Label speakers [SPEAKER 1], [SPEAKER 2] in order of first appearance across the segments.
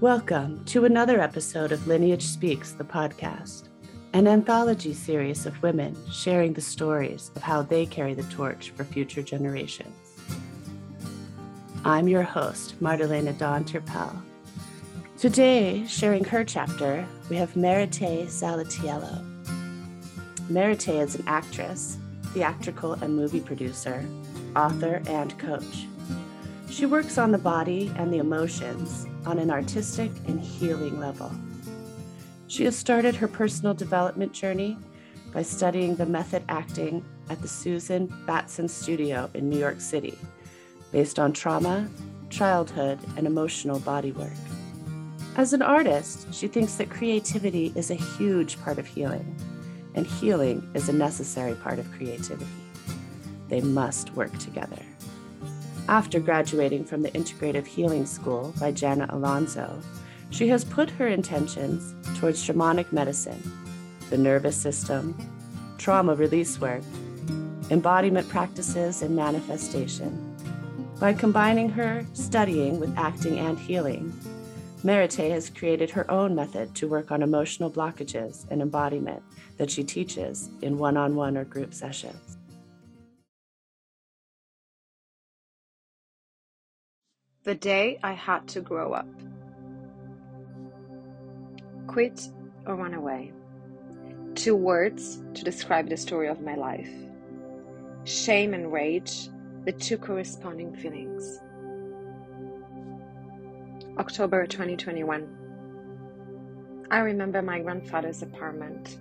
[SPEAKER 1] Welcome to another episode of Lineage Speaks, the podcast, an anthology series of women sharing the stories of how they carry the torch for future generations. I'm your host, Martelena Dawn Terpel. Today, sharing her chapter, we have Maritè Salatiello. Maritè is an actress, theatrical and movie producer, author, and coach. She works on the body and the emotions on an artistic and healing level. She has started her personal development journey by studying the method acting at the Susan Batson Studio in New York City, based on trauma, childhood, and emotional bodywork. As an artist, she thinks that creativity is a huge part of healing, and healing is a necessary part of creativity. They must work together. After graduating from the Integrative Healing School by Jana Alonso, she has put her intentions towards shamanic medicine, the nervous system, trauma release work, embodiment practices, and manifestation. By combining her studying with acting and healing, Maritè has created her own method to work on emotional blockages and embodiment that she teaches in one on one or group sessions.
[SPEAKER 2] The day I had to grow up. Quit or run away. Two words to describe the story of my life. Shame and rage, the two corresponding feelings. October 2021. I remember my grandfather's apartment.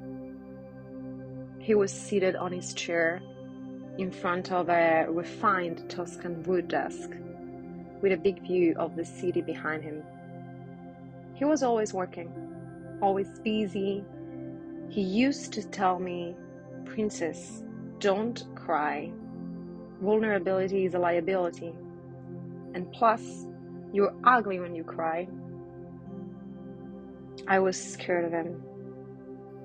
[SPEAKER 2] He was seated on his chair in front of a refined Tuscan wood desk with a big view of the city behind him. He was always working, always busy. He used to tell me, Princess, don't cry. Vulnerability is a liability. And plus, you're ugly when you cry. I was scared of him,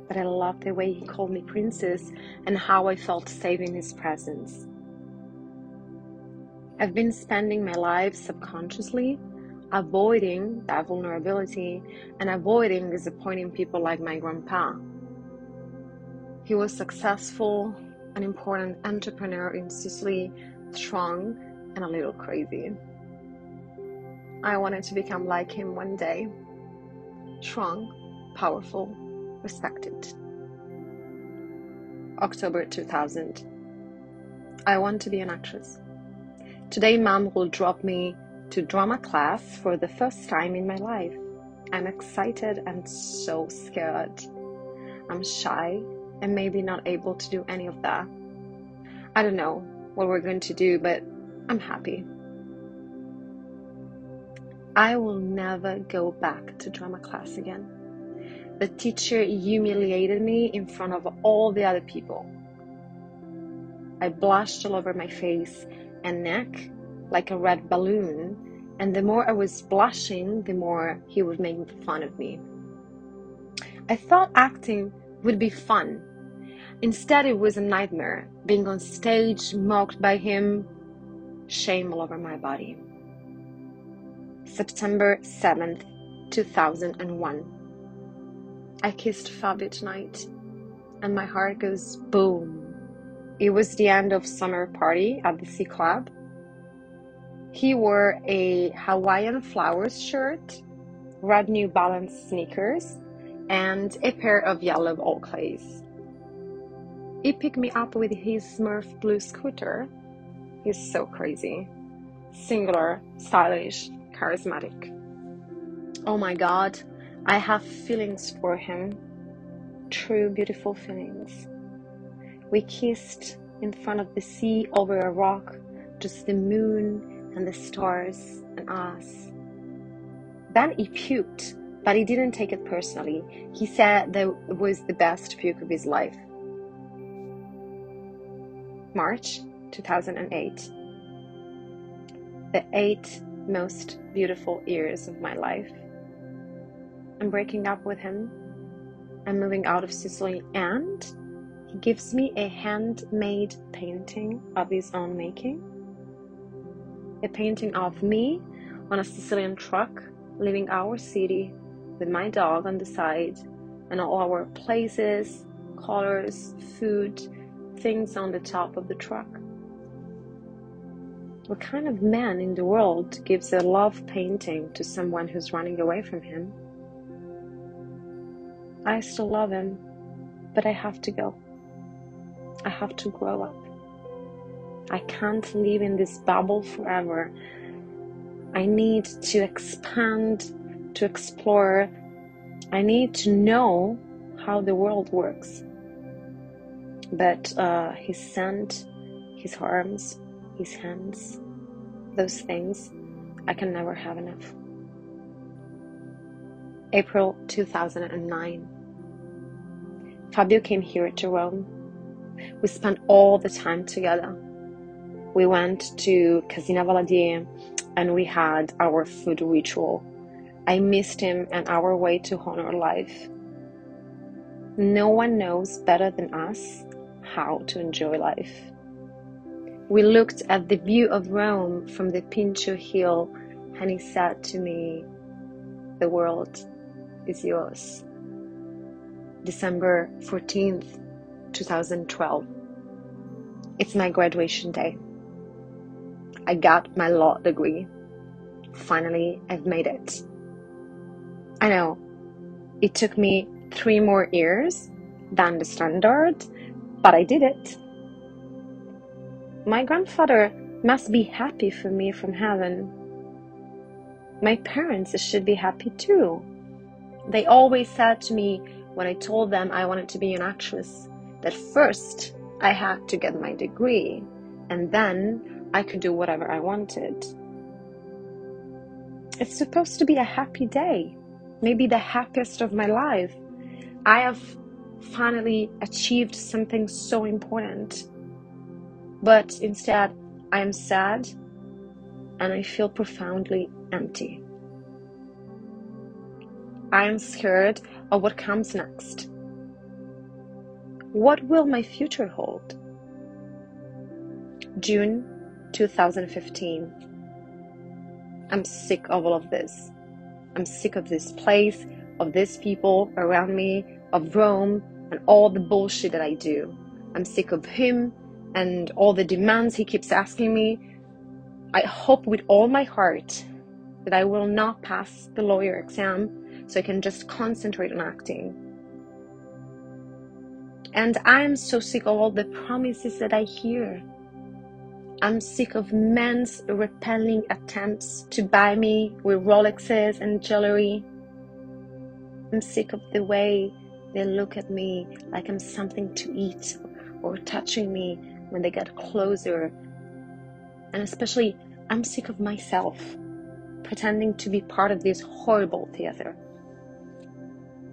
[SPEAKER 2] but I loved the way he called me princess and how I felt safe in his presence. I've been spending my life subconsciously avoiding that vulnerability and avoiding disappointing people like my grandpa. He was successful, an important entrepreneur in Sicily, strong, and a little crazy. I wanted to become like him one day strong, powerful, respected. October 2000. I want to be an actress. Today, mom will drop me to drama class for the first time in my life. I'm excited and so scared. I'm shy and maybe not able to do any of that. I don't know what we're going to do, but I'm happy. I will never go back to drama class again. The teacher humiliated me in front of all the other people. I blushed all over my face and neck like a red balloon, and the more I was blushing, the more he would make fun of me. I thought acting would be fun. Instead, it was a nightmare, being on stage, mocked by him, shame all over my body. September 7th, 2001. I kissed Fabio tonight, and my heart goes boom. It was the end of summer party at the C Club. He wore a Hawaiian flowers shirt, red New Balance sneakers, and a pair of yellow Oakleys. He picked me up with his Smurf blue scooter. He's so crazy. Singular, stylish, charismatic. Oh my god, I have feelings for him. True, beautiful feelings. We kissed in front of the sea over a rock, just the moon and the stars and us. Then he puked, but he didn't take it personally. He said that it was the best puke of his life. March 2008. The eight most beautiful years of my life. I'm breaking up with him. I'm moving out of Sicily and gives me a handmade painting of his own making. A painting of me on a Sicilian truck leaving our city with my dog on the side and all our places, colors, food, things on the top of the truck. What kind of man in the world gives a love painting to someone who's running away from him? I still love him, but I have to go. I have to grow up. I can't live in this bubble forever. I need to expand, to explore. I need to know how the world works. But uh, his scent, his arms, his hands, those things, I can never have enough. April 2009. Fabio came here to Rome. We spent all the time together. We went to Casina Valadier and we had our food ritual. I missed him and our way to honor life. No one knows better than us how to enjoy life. We looked at the view of Rome from the Pincio Hill, and he said to me, The world is yours. December 14th, 2012. It's my graduation day. I got my law degree. Finally, I've made it. I know it took me three more years than the standard, but I did it. My grandfather must be happy for me from heaven. My parents should be happy too. They always said to me when I told them I wanted to be an actress that first I had to get my degree and then I could do whatever I wanted. It's supposed to be a happy day, maybe the happiest of my life. I have finally achieved something so important but instead, I am sad and I feel profoundly empty. I am scared of what comes next. What will my future hold? June 2015. I'm sick of all of this. I'm sick of this place, of these people around me, of Rome, and all the bullshit that I do. I'm sick of him and all the demands he keeps asking me, I hope with all my heart that I will not pass the lawyer exam so I can just concentrate on acting. And I'm so sick of all the promises that I hear. I'm sick of men's repelling attempts to buy me with Rolexes and jewelry. I'm sick of the way they look at me like I'm something to eat or touching me when they get closer. And especially, I'm sick of myself pretending to be part of this horrible theater.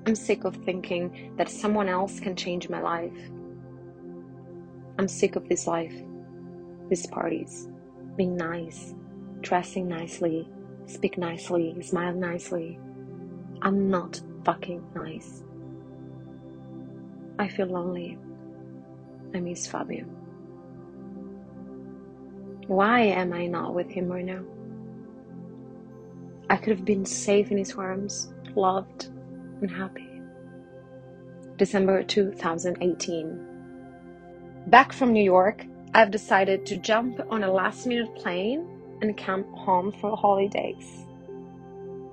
[SPEAKER 2] I'm sick of thinking that someone else can change my life. I'm sick of this life, these parties, being nice, dressing nicely, speak nicely, smile nicely. I'm not fucking nice. I feel lonely. I miss Fabio. Why am I not with him right now? I could have been safe in his arms, loved, and happy. December 2018. Back from New York, I've decided to jump on a last minute plane and come home for holidays.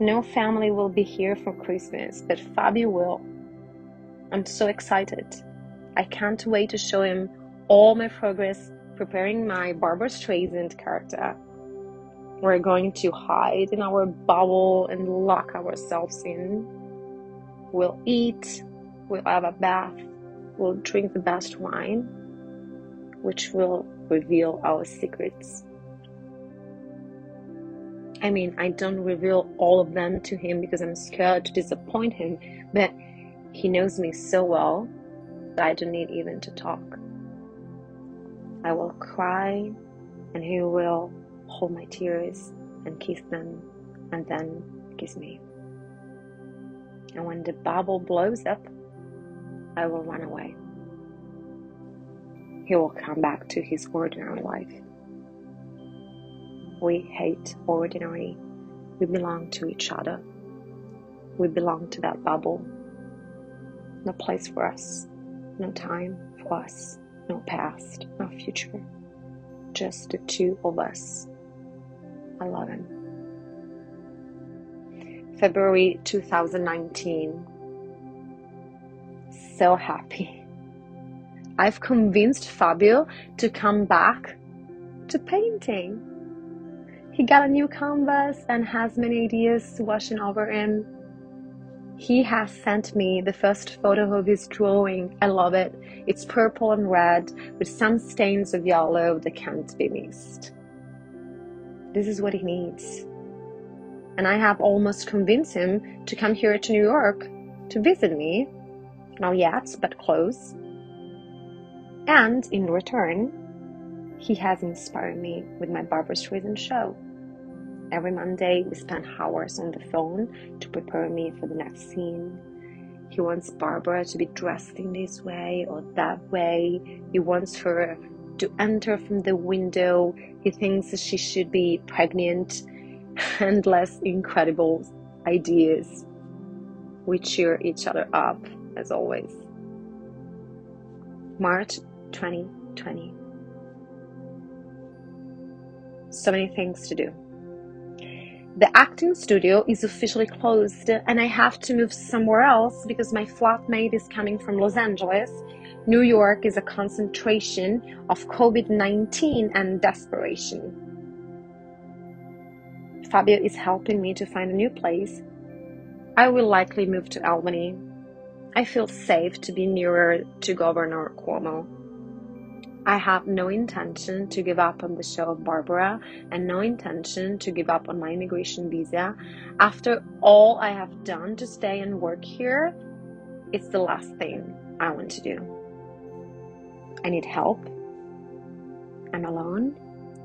[SPEAKER 2] No family will be here for Christmas, but Fabio will. I'm so excited. I can't wait to show him all my progress preparing my Barbra Streisand character. We're going to hide in our bubble and lock ourselves in. We'll eat, we'll have a bath, we'll drink the best wine, which will reveal our secrets. I mean, I don't reveal all of them to him because I'm scared to disappoint him, but he knows me so well that I don't need even to talk. I will cry and he will hold my tears and kiss them and then kiss me. And when the bubble blows up, I will run away. He will come back to his ordinary life. We hate ordinary We belong to each other. We belong to that bubble. No place for us, no time for us, no past, no future. Just the two of us. I love him. February 2019. So happy. I've convinced Fabio to come back to painting. He got a new canvas and has many ideas washing over him. He has sent me the first photo of his drawing. I love it. It's purple and red with some stains of yellow that can't be missed. This is what he needs. And I have almost convinced him to come here to New York to visit me. Not yet, but close. And in return, he has inspired me with my Barbra Streisand show. Every Monday, we spend hours on the phone to prepare me for the next scene. He wants Barbara to be dressed in this way or that way. He wants her to enter from the window. He thinks she should be pregnant. Endless, incredible ideas. We cheer each other up, as always. March 2020. So many things to do. The acting studio is officially closed and I have to move somewhere else because my flatmate is coming from Los Angeles. New York is a concentration of COVID 19 and desperation. Fabio is helping me to find a new place. I will likely move to Albany. I feel safe to be nearer to Governor Cuomo. I have no intention to give up on the show of Barbara and no intention to give up on my immigration visa. After all I have done to stay and work here, it's the last thing I want to do. I need help. I'm alone,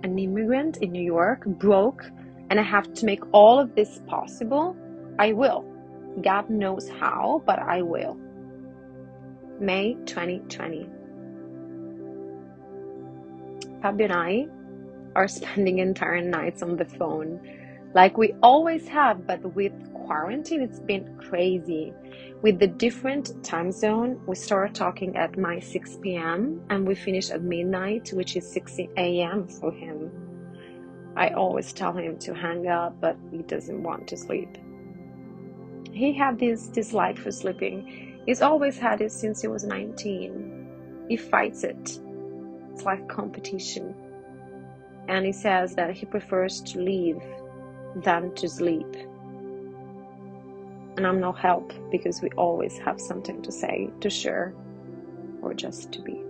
[SPEAKER 2] an immigrant in New York, broke, and I have to make all of this possible. I will. God knows how, but I will. May 2020. Fabio and I are spending entire nights on the phone like we always have, but with quarantine, it's been crazy. With the different time zone, we start talking at my 6 p.m. and we finish at midnight, which is 6 a.m. for him. I always tell him to hang up, but he doesn't want to sleep. He had this dislike for sleeping. He's always had it since he was 19. He fights it it's like competition. And he says that he prefers to live than to sleep. And I'm no help because we always have something to say, to share, or just to be.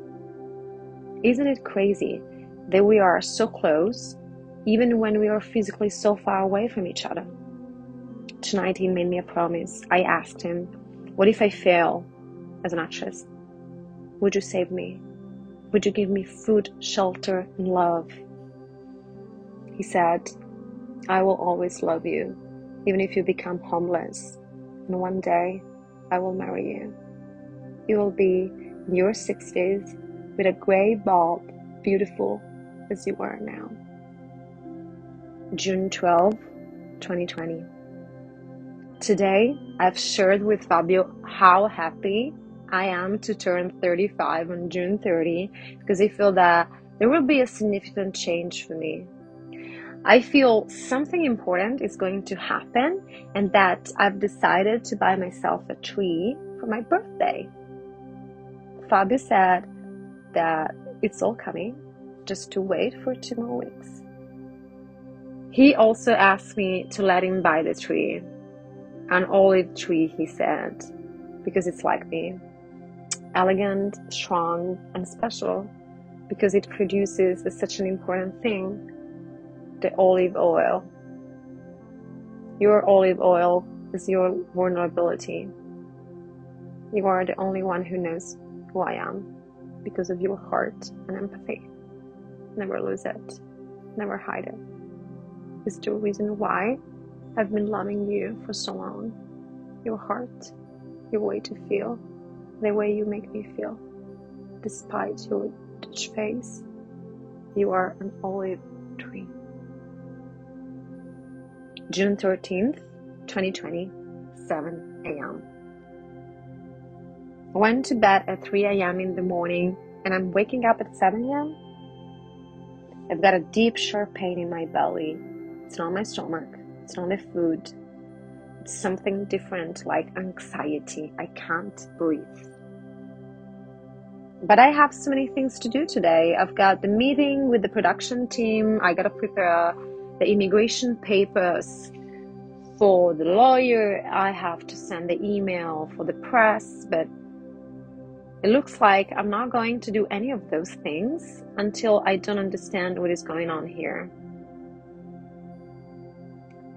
[SPEAKER 2] Isn't it crazy that we are so close even when we are physically so far away from each other? Tonight he made me a promise. I asked him, What if I fail as an actress? Would you save me? Would you give me food, shelter, and love? He said, I will always love you, even if you become homeless. And one day, I will marry you. You will be in your 60s with a gray bulb, beautiful as you are now. June 12, 2020. Today, I've shared with Fabio how happy I am to turn 35 on June 30 because I feel that there will be a significant change for me. I feel something important is going to happen and that I've decided to buy myself a tree for my birthday. Fabio said that it's all coming, just to wait for two more weeks. He also asked me to let him buy the tree, an olive tree, he said, because it's like me elegant, strong, and special because it produces such an important thing the olive oil. Your olive oil is your vulnerability. You are the only one who knows who I am because of your heart and empathy. Never lose it, never hide it. It's the reason why I've been loving you for so long. Your heart, your way to feel, the way you make me feel. Despite your Dutch face, you are an olive tree. June 13th, 2020, 7 a.m. I went to bed at 3 a.m. in the morning and I'm waking up at 7 a.m. I've got a deep, sharp pain in my belly. It's not my stomach, it's not the food, it's something different like anxiety. I can't breathe. But I have so many things to do today. I've got the meeting with the production team, I gotta prepare the immigration papers for the lawyer, I have to send the email for the press, but it looks like I'm not going to do any of those things until I don't understand what is going on here.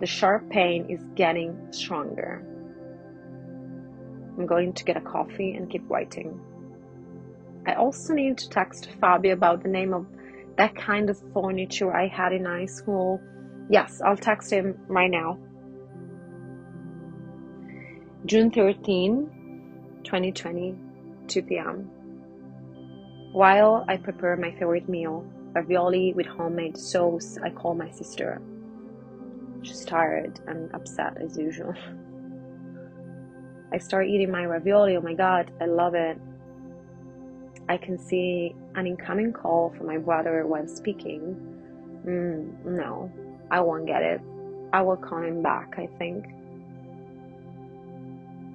[SPEAKER 2] The sharp pain is getting stronger. I'm going to get a coffee and keep writing. I also need to text Fabio about the name of that kind of furniture I had in high school. Yes, I'll text him right now. June 13, 2020, 2 p.m. While I prepare my favorite meal, ravioli with homemade sauce, I call my sister. She's tired and upset as usual. I start eating my ravioli. Oh my god, I love it. I can see an incoming call from my brother while speaking. Mm, no, I won't get it. I will call him back, I think.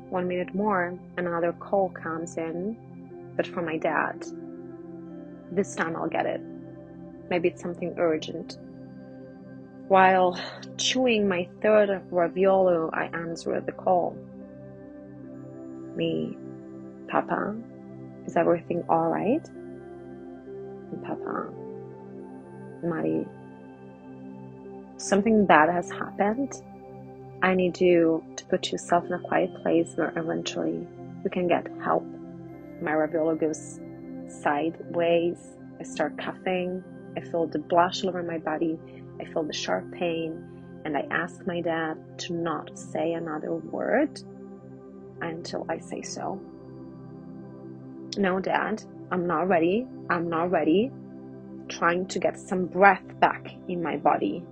[SPEAKER 2] One minute more, another call comes in, but from my dad. This time I'll get it. Maybe it's something urgent. While chewing my third raviolo, I answer the call. Me, Papa, is everything alright? Papa, Mari, something bad has happened I need you to put yourself in a quiet place where eventually you can get help. My raviolo goes sideways. I start coughing. I feel the blush all over my body. I feel the sharp pain. And I ask my dad to not say another word until I say so. No, dad, I'm not ready. I'm not ready. Trying to get some breath back in my body.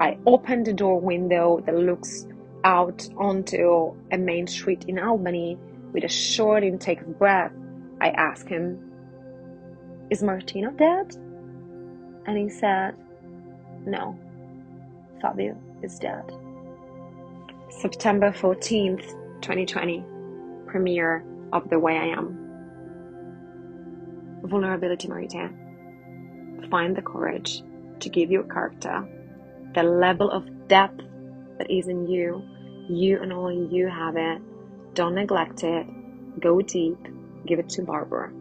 [SPEAKER 2] I open the door window that looks out onto a main street in Albany with a short intake of breath. I ask him, Is Martino dead? And he said, No, Fabio is dead. September 14th, 2020, premiere of The Way I Am. Vulnerability Maritè. Find the courage to give your character the level of depth that is in you. You and only you have it. Don't neglect it. Go deep. Give it to Barbara.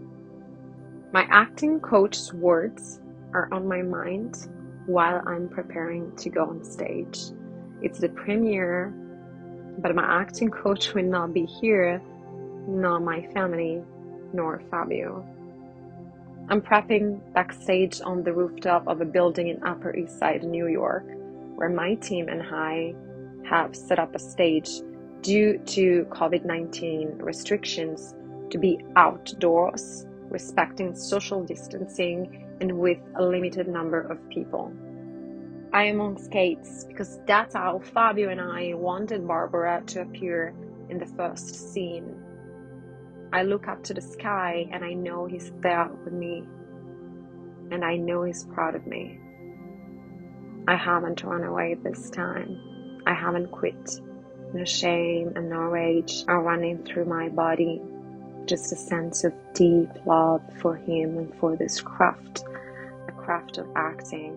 [SPEAKER 2] My acting coach's words are on my mind while I'm preparing to go on stage. It's the premiere, but my acting coach will not be here, nor my family, nor Fabio. I'm prepping backstage on the rooftop of a building in Upper East Side, New York where my team and I have set up a stage due to COVID 19 restrictions to be outdoors, respecting social distancing, and with a limited number of people. I am on skates because that's how Fabio and I wanted Barbara to appear in the first scene. I look up to the sky and I know he's there with me, and I know he's proud of me. I haven't run away this time. I haven't quit. No shame and no rage are running through my body. Just a sense of deep love for him and for this craft, craft of acting,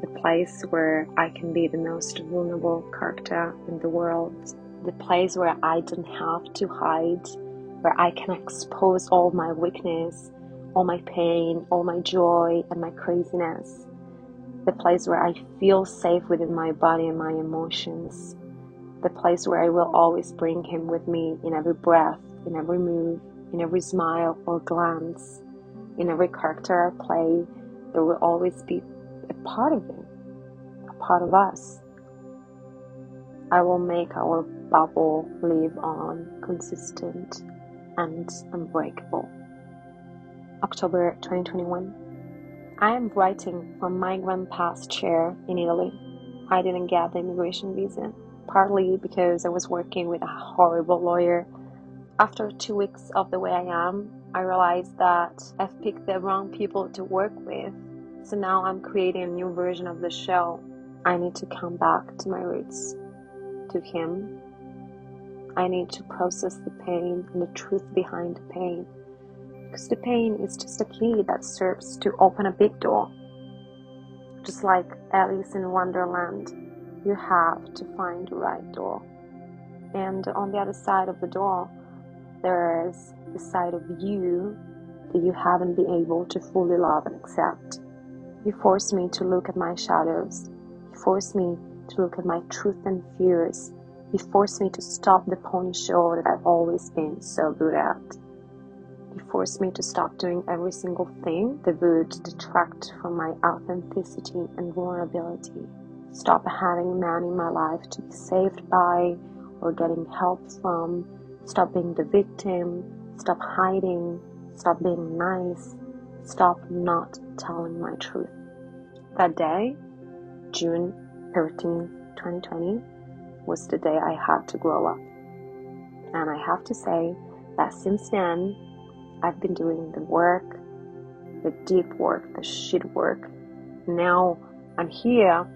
[SPEAKER 2] the place where I can be the most vulnerable character in the world, the place where I don't have to hide, where I can expose all my weakness, all my pain, all my joy, and my craziness the place where I feel safe within my body and my emotions, the place where I will always bring Him with me in every breath, in every move, in every smile or glance, in every character I play. There will always be a part of Him, a part of us. I will make our bubble live on, consistent and unbreakable. October 2021. I am writing from my grandpa's chair in Italy. I didn't get the immigration visa, partly because I was working with a horrible lawyer. After two weeks of the way I am, I realized that I've picked the wrong people to work with. So now I'm creating a new version of the show. I need to come back to my roots, to him. I need to process the pain and the truth behind the pain. Because the pain is just a key that serves to open a big door. Just like Alice in Wonderland, you have to find the right door. And on the other side of the door, there's the side of you that you haven't been able to fully love and accept. You force me to look at my shadows. You force me to look at my truth and fears. You force me to stop the pony show that I've always been so good at. You force me to stop doing every single thing that would detract from my authenticity and vulnerability. Stop having a man in my life to be saved by or getting help from Stop being the victim. Stop hiding. Stop being nice. Stop not telling my truth. That day, June 13, 2020, was the day I had to grow up. And I have to say that since then, I've been doing the work, the deep work, the shit work. Now I'm here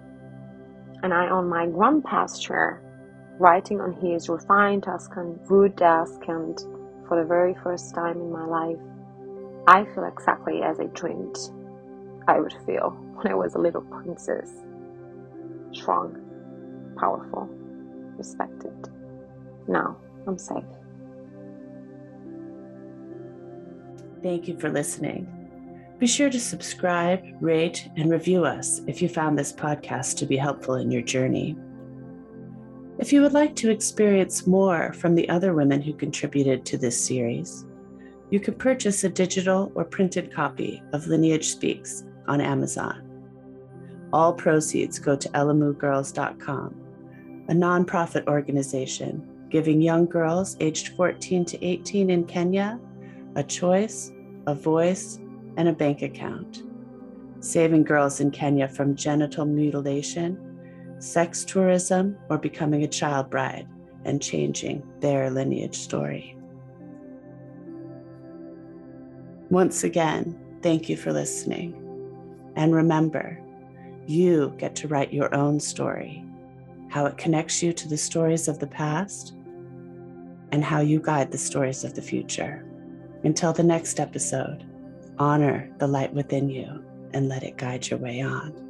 [SPEAKER 2] and I own my grandpa's chair writing on his refined Tuscan wood desk, and for the very first time in my life, I feel exactly as I dreamed I would feel when I was a little princess. Strong, powerful, respected. Now I'm safe.
[SPEAKER 1] Thank you for listening. Be sure to subscribe, rate, and review us if you found this podcast to be helpful in your journey. If you would like to experience more from the other women who contributed to this series, you can purchase a digital or printed copy of Lineage Speaks on Amazon. All proceeds go to elamugirls.com, a nonprofit organization giving young girls aged 14 to 18 in Kenya a choice, a voice, and a bank account, saving girls in Kenya from genital mutilation sex tourism, or becoming a child bride and changing their lineage story. Once again, thank you for listening. And remember, you get to write your own story, how it connects you to the stories of the past, and how you guide the stories of the future. Until the next episode, honor the light within you and let it guide your way on.